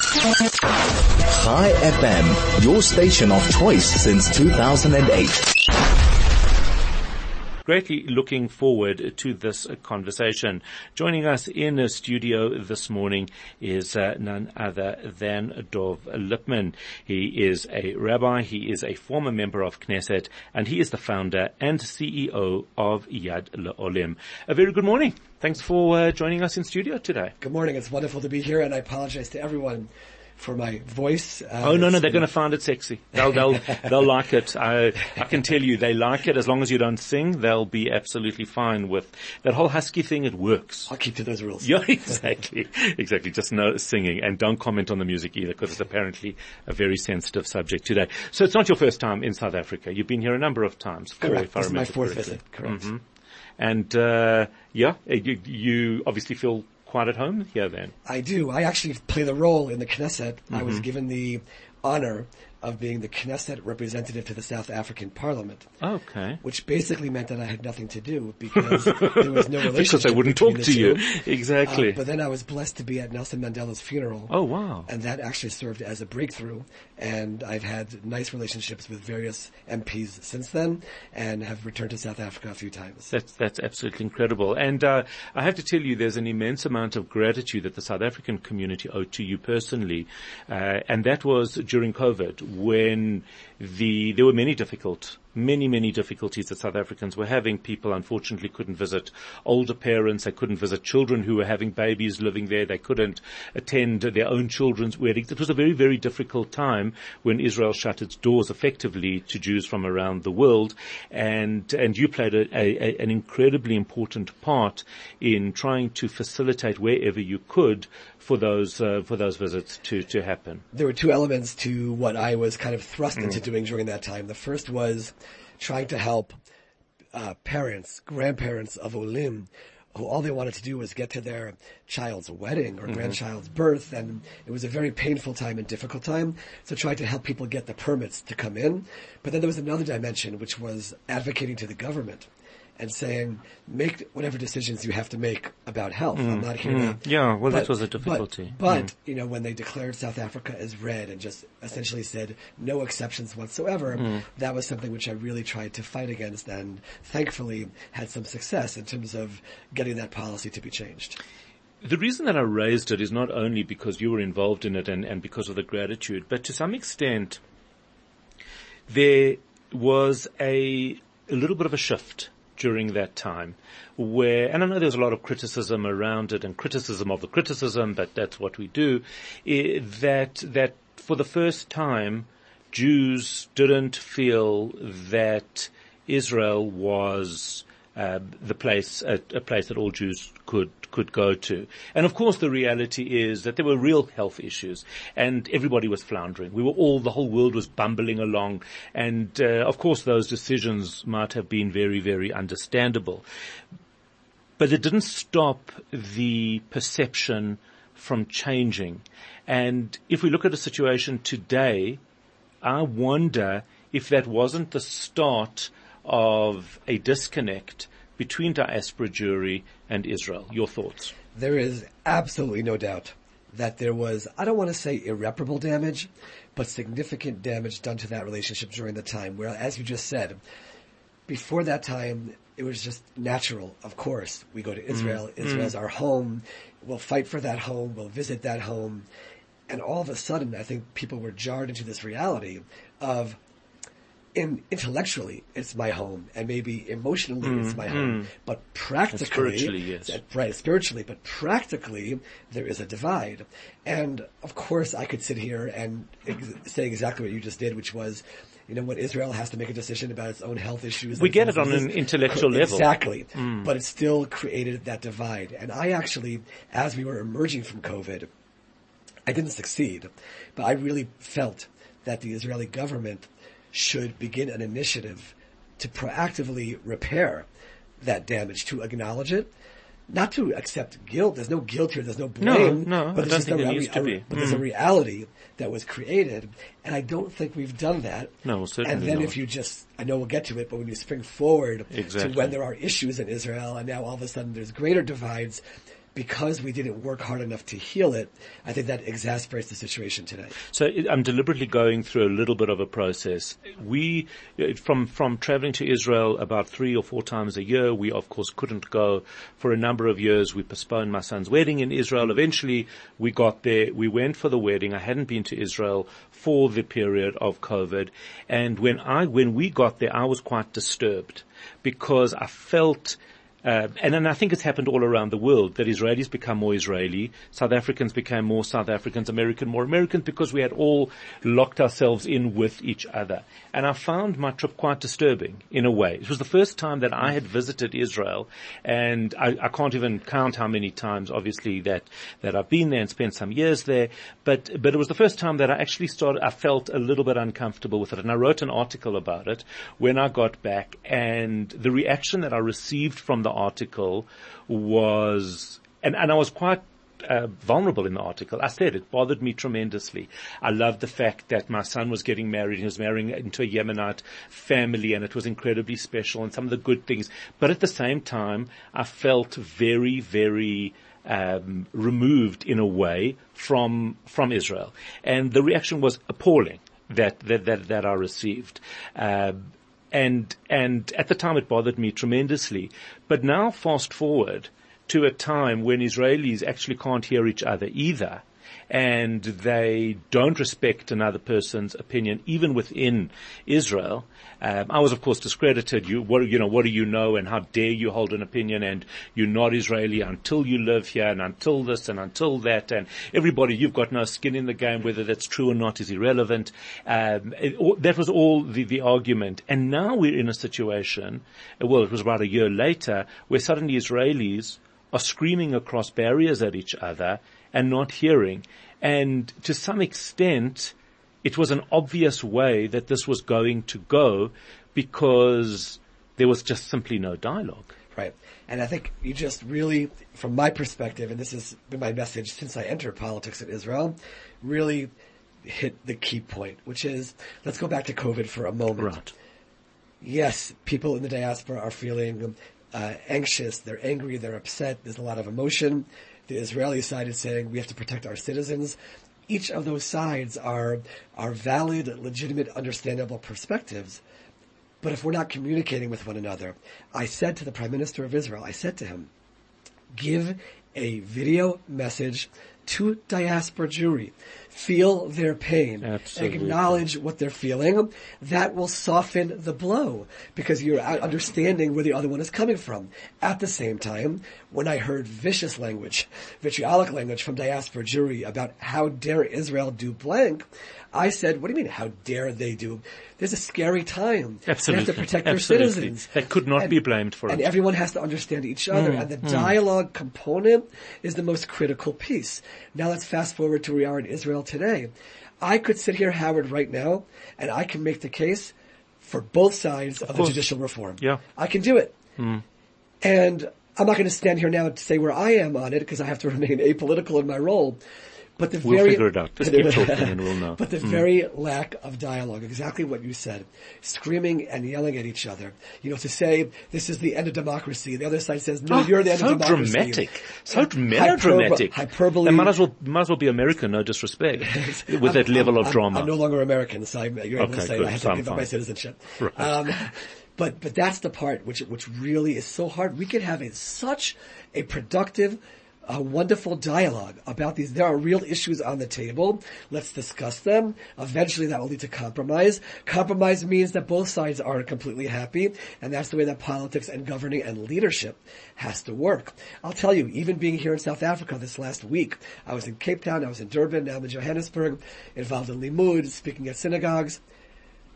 Chai FM, your station of choice since 2008 greatly looking forward to this conversation. Joining us in the studio this morning is uh, none other than Dov Lipman. He is a rabbi, he is a former member of Knesset, and he is the founder and CEO of Yad L'olim. A very good morning. Thanks for uh, joining us in studio today. Good morning. It's wonderful to be here, and I apologize to everyone for my voice. Uh, oh no, no, they're going to find it sexy. They'll, they'll, they'll like it. I, I can tell you, they like it as long as you don't sing. They'll be absolutely fine with that whole husky thing. It works. I'll keep to those rules. Yeah, exactly, exactly. Just no singing and don't comment on the music either, because it's apparently a very sensitive subject today. So it's not your first time in South Africa. You've been here a number of times. Four, correct. if I this remember is my fourth correctly. visit. Correct. Mm-hmm. And uh, yeah, you, you obviously feel quite at home here then? I do. I actually play the role in the Knesset. Mm-hmm. I was mm-hmm. given the honor of being the Knesset representative to the South African Parliament. Okay. Which basically meant that I had nothing to do because there was no relationship. because I wouldn't talk to you. Exactly. Uh, but then I was blessed to be at Nelson Mandela's funeral. Oh wow. And that actually served as a breakthrough. And I've had nice relationships with various MPs since then and have returned to South Africa a few times. That's, that's absolutely incredible. And, uh, I have to tell you there's an immense amount of gratitude that the South African community owed to you personally. Uh, and that was during COVID when the, there were many difficult, many, many difficulties that South Africans were having. People unfortunately couldn't visit older parents. They couldn't visit children who were having babies living there. They couldn't attend their own children's weddings. It was a very, very difficult time when Israel shut its doors effectively to Jews from around the world. And, and you played a, a, an incredibly important part in trying to facilitate wherever you could for those uh, for those visits to to happen? There were two elements to what I was kind of thrust mm. Doing during that time. The first was trying to help uh, parents, grandparents of Olim, who all they wanted to do was get to their child's wedding or mm-hmm. grandchild's birth, and it was a very painful time and difficult time. So trying to help people get the permits to come in. But then there was another dimension, which was advocating to the government and saying, make whatever decisions you have to make about health. Mm, I'm not here mm, to. Yeah, well, but, that was a difficulty. But, but mm. you know, when they declared South Africa as red and just essentially said no exceptions whatsoever, mm. that was something which I really tried to fight against and thankfully had some success in terms of getting that policy to be changed. The reason that I raised it is not only because you were involved in it and, and because of the gratitude, but to some extent, there was a, a little bit of a shift during that time where, and I know there's a lot of criticism around it and criticism of the criticism, but that's what we do, that, that for the first time, Jews didn't feel that Israel was the place, a, a, place that all Jews could could go to. And of course, the reality is that there were real health issues, and everybody was floundering. We were all, the whole world was bumbling along, and uh, of course, those decisions might have been very, very understandable, but it didn't stop the perception from changing. And if we look at a situation today, I wonder if that wasn't the start of a disconnect between diaspora Jewry and Israel. Your thoughts? There is absolutely no doubt that there was, I don't want to say irreparable damage, but significant damage done to that relationship during the time where, as you just said, before that time, it was just natural. Of course, we go to Israel. Mm. Israel's mm. our home. We'll fight for that home. We'll visit that home. And all of a sudden, I think people were jarred into this reality of in, intellectually it's my home and maybe emotionally mm, it's my mm. home, but practically, spiritually, yes. right, spiritually, but practically there is a divide. And of course I could sit here and ex- say exactly what you just did, which was, you know what, Israel has to make a decision about its own health issues. We get it on an intellectual level. Exactly. Mm. But it still created that divide. And I actually, as we were emerging from COVID, I didn't succeed, but I really felt that the Israeli government should begin an initiative to proactively repair that damage, to acknowledge it, not to accept guilt. There's no guilt here. There's no blame. No, no, but there's, a, a, but there's a reality that was created, and I don't think we've done that. No, certainly And then not. if you just, I know we'll get to it, but when you spring forward exactly. to when there are issues in Israel, and now all of a sudden there's greater divides because we didn't work hard enough to heal it, I think that exasperates the situation today. So I'm deliberately going through a little bit of a process. We, from, from traveling to Israel about three or four times a year, we of course couldn't go for a number of years. We postponed my son's wedding in Israel. Eventually we got there. We went for the wedding. I hadn't been to Israel for the period of COVID. And when I, when we got there, I was quite disturbed because I felt uh, and then I think it's happened all around the world that Israelis become more Israeli, South Africans became more South Africans, American more Americans because we had all locked ourselves in with each other. And I found my trip quite disturbing in a way. It was the first time that I had visited Israel and I, I can't even count how many times obviously that, that I've been there and spent some years there, but, but it was the first time that I actually started, I felt a little bit uncomfortable with it. And I wrote an article about it when I got back and the reaction that I received from the article was, and, and I was quite uh, vulnerable in the article. I said it bothered me tremendously. I loved the fact that my son was getting married. He was marrying into a Yemenite family and it was incredibly special and some of the good things. But at the same time, I felt very, very, um, removed in a way from, from Israel. And the reaction was appalling that, that, that, that I received. Um, and and at the time it bothered me tremendously. But now fast forward to a time when Israelis actually can't hear each other either. And they don't respect another person's opinion, even within Israel. Um, I was, of course, discredited. You, what, you know, what do you know, and how dare you hold an opinion? And you're not Israeli until you live here, and until this, and until that, and everybody, you've got no skin in the game. Whether that's true or not is irrelevant. Um, it, that was all the, the argument. And now we're in a situation. Well, it was about a year later, where suddenly Israelis are screaming across barriers at each other and not hearing. And to some extent, it was an obvious way that this was going to go because there was just simply no dialogue. Right. And I think you just really, from my perspective, and this has been my message since I entered politics in Israel, really hit the key point, which is, let's go back to COVID for a moment. Right. Yes, people in the diaspora are feeling uh, anxious, they're angry, they're upset, there's a lot of emotion. The Israeli side is saying we have to protect our citizens. Each of those sides are, are valid, legitimate, understandable perspectives. But if we're not communicating with one another, I said to the Prime Minister of Israel, I said to him, give a video message to diaspora Jewry. Feel their pain. Absolutely. Acknowledge what they're feeling. That will soften the blow because you're understanding where the other one is coming from. At the same time, when I heard vicious language, vitriolic language from diaspora Jewry about how dare Israel do blank, I said, what do you mean, how dare they do? There's a scary time. Absolutely. They have to protect Absolutely. their citizens. They could not be blamed for and it. everyone has to understand each other. Mm, and the dialogue component is the most critical piece. Now let's fast forward to where we are in Israel today. I could sit here, Howard, right now, and I can make the case for both sides of, the judicial reform. Yeah. I can do it. Hmm. And I'm not going to stand here now to say where I am on it because I have to remain apolitical in my role. But the We'll very figure it out. Just keep talking and we'll know. But the very lack of dialogue, exactly what you said, screaming and yelling at each other. You know, to say this is the end of democracy. The other side says, no, Oh, you're the end so of democracy. So dramatic. So melodramatic. Hyperbole. They might as well, might as well be American, no disrespect, with that level of I'm- drama. I'm no longer American, so I'm, you're able to Okay, say good. I have So to I'm give up my citizenship. Right. Um, but but that's the part which which really is so hard. We could have a, such a productive. A wonderful dialogue about these. There are real issues on the table. Let's discuss them. Eventually that will lead to compromise. Compromise means that both sides aren't completely happy, and that's the way that politics and governing and leadership has to work. I'll tell you, even being here in South Africa this last week, I was in Cape Town, I was in Durban, now I'm in Johannesburg, involved in Limmud, speaking at synagogues.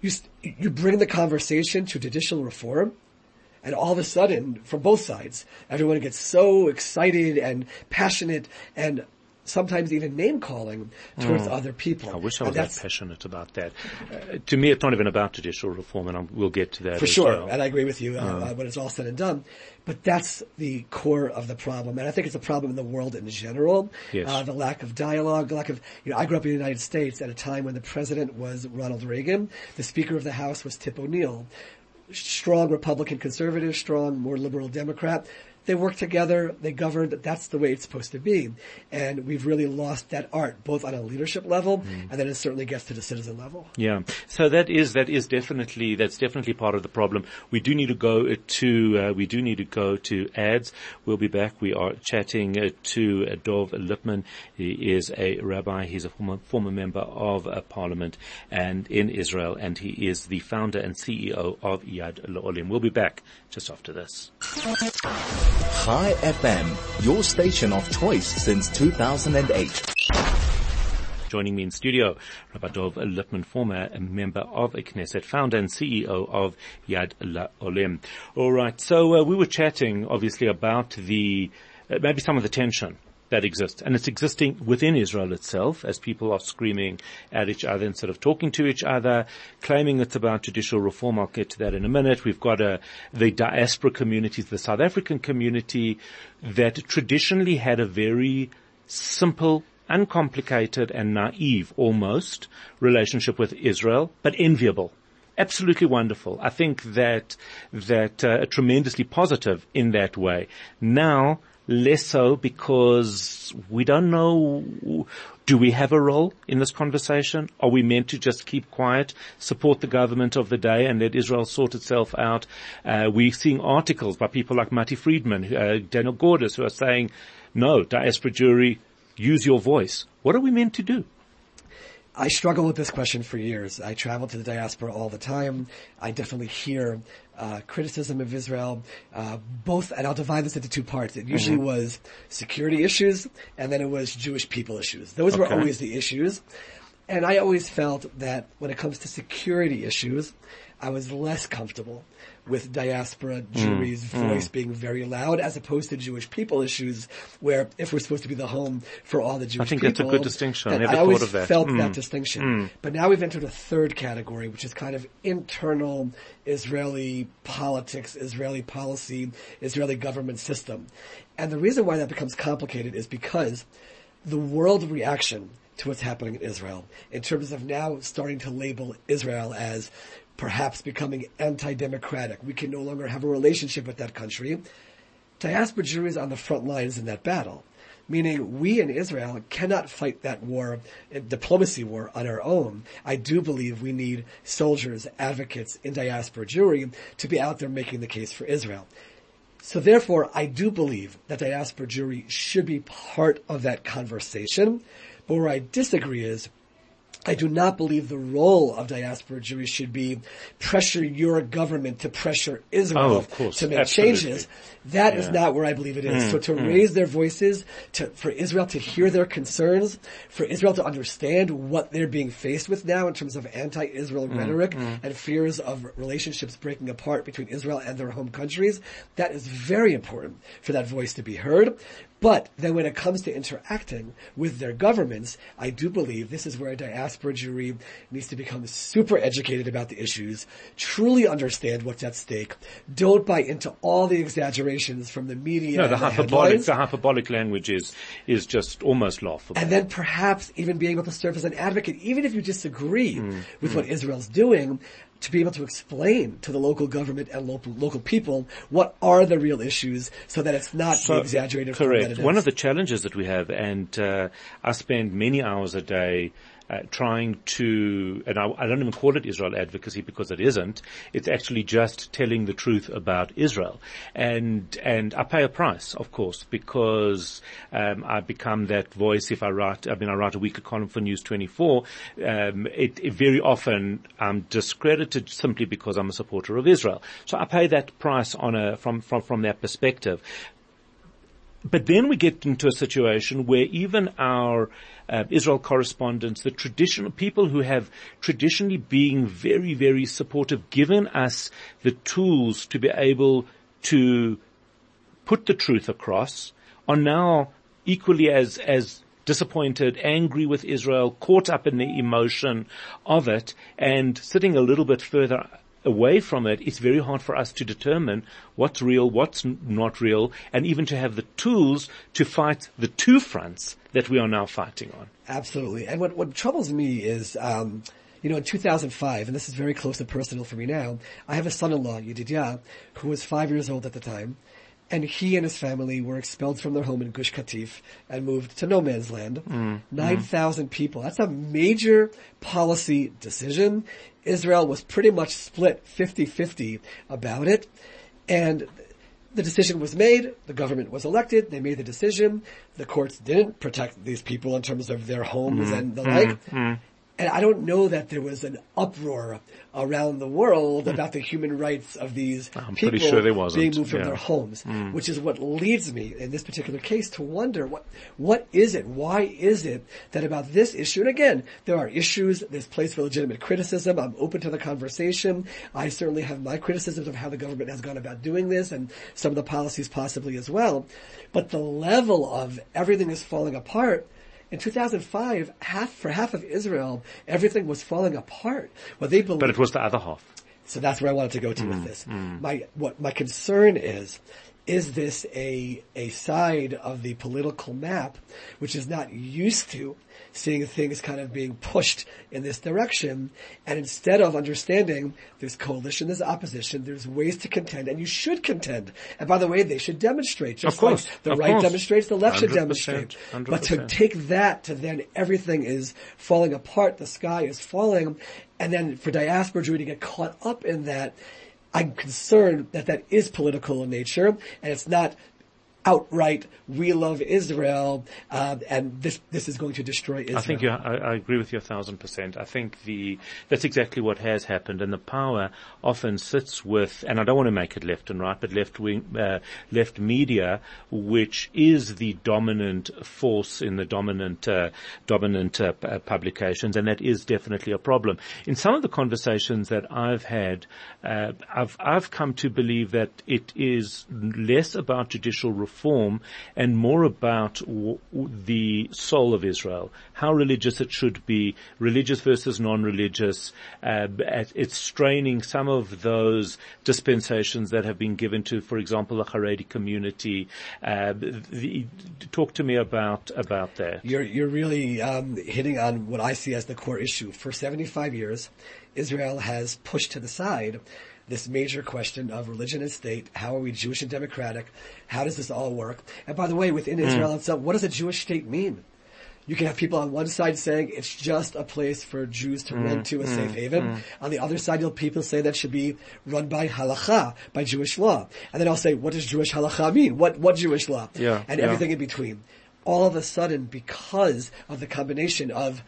You, you bring the conversation to judicial reform, and all of a sudden, from both sides, everyone gets so excited and passionate and sometimes even name calling towards other people. I wish I was that passionate about that. Uh, to me, it's not even about judicial reform, and I'm, we'll get to that For sure, well. and I agree with you uh, uh, when it's all said and done. But that's the core of the problem, and I think it's a problem in the world in general. Yes. Uh, the lack of dialogue, the lack of, you know, I grew up in the United States at a time when the president was Ronald Reagan, the Speaker of the House was Tip O'Neill. Strong Republican conservative, strong, more liberal Democrat. They work together, they govern, that's the way it's supposed to be. And we've really lost that art, both on a leadership level, Mm. and then it certainly gets to the citizen level. Yeah. So that is, that is definitely, that's definitely part of the problem. We do need to go to, uh, we do need to go to ads. We'll be back. We are chatting uh, to uh, Dov Lipman. He is a rabbi. He's a former, former member of uh, parliament and in Israel and he is the founder and CEO of Yad L'olim. We'll be back just after this. Chai FM, your station of choice since 2008. Joining me in studio, Rabbi Dov Lipman, former member of Knesset, founder and CEO of Yad L'olim. All right, so uh, we were chatting, obviously, about the uh, maybe some of the tension that exists, and it's existing within Israel itself, as people are screaming at each other instead of talking to each other, claiming it's about judicial reform. I'll get to that in a minute. We've got uh, the diaspora communities, the South African community, that traditionally had a very simple uncomplicated and naive almost relationship with Israel, but enviable. Absolutely wonderful. I think that, that, uh, tremendously positive in that way. Now, less so because we don't know, do we have a role in this conversation? Are we meant to just keep quiet, support the government of the day and let Israel sort itself out? Uh, we're seeing articles by people like Matti Friedman, uh, Daniel Gordis who are saying, no, diaspora Jewry, use your voice. What are we meant to do? I struggle with this question for years. I travel to the diaspora all the time. I definitely hear uh, criticism of Israel, uh, both, and I'll divide this into two parts. It usually mm-hmm. was security issues, and then it was Jewish people issues. Those okay. were always the issues. And I always felt that when it comes to security issues, I was less comfortable with diaspora Jewry's mm, voice mm. being very loud as opposed to Jewish people issues where if we're supposed to be the home for all the Jewish people. I think people, that's a good distinction. I never I thought always of that. felt mm. that distinction. But now we've entered a third category, which is kind of internal Israeli politics, Israeli policy, Israeli government system. And the reason why that becomes complicated is because the world reaction to what's happening in Israel in terms of now starting to label Israel as perhaps becoming anti-democratic. We can no longer have a relationship with that country. Diaspora Jewry is on the front lines in that battle. Meaning we in Israel cannot fight that war, eh, diplomacy war on our own. I do believe we need soldiers, advocates in diaspora Jewry to be out there making the case for Israel. So therefore, I do believe that diaspora Jewry should be part of that conversation. But where I disagree is I do not believe the role of diaspora Jewry should be pressure your government to pressure Israel oh, to make Absolutely. changes. That yeah. is not where I believe it is. Mm, so to mm. raise their voices, to, for Israel to hear their concerns, for Israel to understand what they're being faced with now in terms of anti-Israel mm, rhetoric and fears of relationships breaking apart between Israel and their home countries, that is very important for that voice to be heard. But then when it comes to interacting with their governments, I do believe this is where a diaspora Jewry needs to become super educated about the issues, truly understand what's at stake, don't buy into all the exaggerations from the media. No, the, the hyperbolic, the hyperbolic language is, is just almost laughable. And then perhaps even being able to serve as an advocate, even if you disagree Mm, with what Israel's doing, to be able to explain to the local government and local local people what are the real issues, so that it's not So, exaggerated Correct. One of the challenges that we have, and uh, I spend many hours a day uh, trying to, and I, I don't even call it Israel advocacy because it isn't. It's actually just telling the truth about Israel, and and I pay a price, of course, because um, I become that voice if I write. I mean, I write a weekly column for News 24. Um, it, it very often I'm discredited simply because I'm a supporter of Israel. So I pay that price on a from from from that perspective. But then we get into a situation where even our uh, Israel correspondents, the traditional people who have traditionally been very, very supportive, given us the tools to be able to put the truth across, are now equally as as disappointed, angry with Israel, caught up in the emotion of it, and sitting a little bit further away from it, it's very hard for us to determine what's real, what's n- not real, and even to have the tools to fight the two fronts that we are now fighting on. Absolutely. And what, what troubles me is, um, you know, in 2005, and this is very close and personal for me now, I have a son-in-law, Yedidia, who was five years old at the time, and he and his family were expelled from their home in Gush Katif and moved to no man's land. Mm, mm. 9,000 people. That's a major policy decision. Israel was pretty much split 50-50 about it. And the decision was made, the government was elected, they made the decision, the courts didn't protect these people in terms of their homes mm, and the like. And I don't know that there was an uproar around the world hmm. about the human rights of these I'm people pretty sure there wasn't, being moved from yeah. their homes, hmm. which is what leads me in this particular case to wonder what what is it? Why is it that about this issue? And again, there are issues. There's place for legitimate criticism. I'm open to the conversation. I certainly have my criticisms of how the government has gone about doing this and some of the policies possibly as well. But the level of everything is falling apart. In 2005, half for half of Israel, everything was falling apart. What they believe, But it was the other half. so that's where I wanted to go to with mm, this. Mm. My what my concern is is this a a side of the political map which is not used to seeing things kind of being pushed in this direction. And instead of understanding there's coalition there's opposition there's ways to contend and you should contend. And by the way they should demonstrate just Of course, like the right course. demonstrates the left should 100%, demonstrate but to take that to then everything is falling apart, the sky is falling, and then for diaspora Jewry to get caught up in that, I'm concerned that that is political in nature, and it's not outright we love Israel, um, and this this is going to destroy Israel. I think you, I, I agree with you a thousand percent. I think the that's exactly what has happened, and the power often sits with, and I don't want to make it left and right, but left wing, uh, left media, which is the dominant force in the dominant uh, dominant uh, uh, publications, and that is definitely a problem. In some of the conversations that I've had, uh, I've I've come to believe that it is less about judicial reform and more about w- the soul of Israel, how religious it should be, religious versus non-religious. Uh, it's straining some of those dispensations that have been given to, for example, the Haredi community. Uh, the, talk to me about about that. You're you're really um, hitting on what I see as the core issue. For 75 years, Israel has pushed to the side this major question of religion and state. How are we Jewish and democratic? How does this all work? And by the way, within mm. Israel itself, what does a Jewish state mean? You can have people on one side saying it's just a place for Jews to mm. run to, a mm. safe haven. On the other side, you'll people say that should be run by halacha, by Jewish law. And then I'll say, what does Jewish halacha mean? What, what Jewish law? Yeah, and yeah. everything in between. All of a sudden, because of the combination of,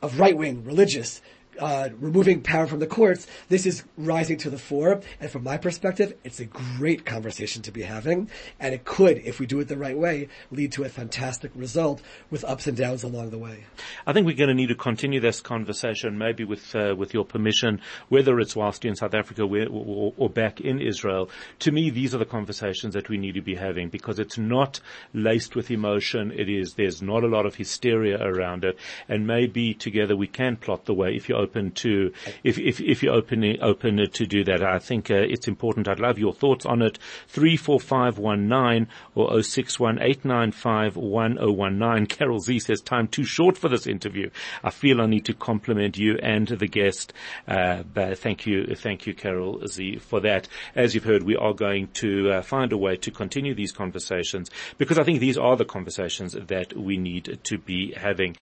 of right-wing, religious, uh, removing power from the courts, this is rising to the fore. And from my perspective, it's a great conversation to be having. And it could, if we do it the right way, lead to a fantastic result with ups and downs along the way. I think we're going to need to continue this conversation, maybe with uh, with your permission, whether it's whilst in South Africa where, or, or back in Israel. To me, these are the conversations that we need to be having because it's not laced with emotion. It is there's not a lot of hysteria around it, and maybe together we can plot the way if you're open to if if if you're open open to do that. I think uh, it's important. I'd love your thoughts on it. Three four five one nine or oh six one eight nine five one oh one nine. Carol Z says time too short for this interview. I feel I need to compliment you and the guest. Uh, but thank you, thank you, Carol Z, for that. As you've heard, we are going to uh, find a way to continue these conversations because I think these are the conversations that we need to be having.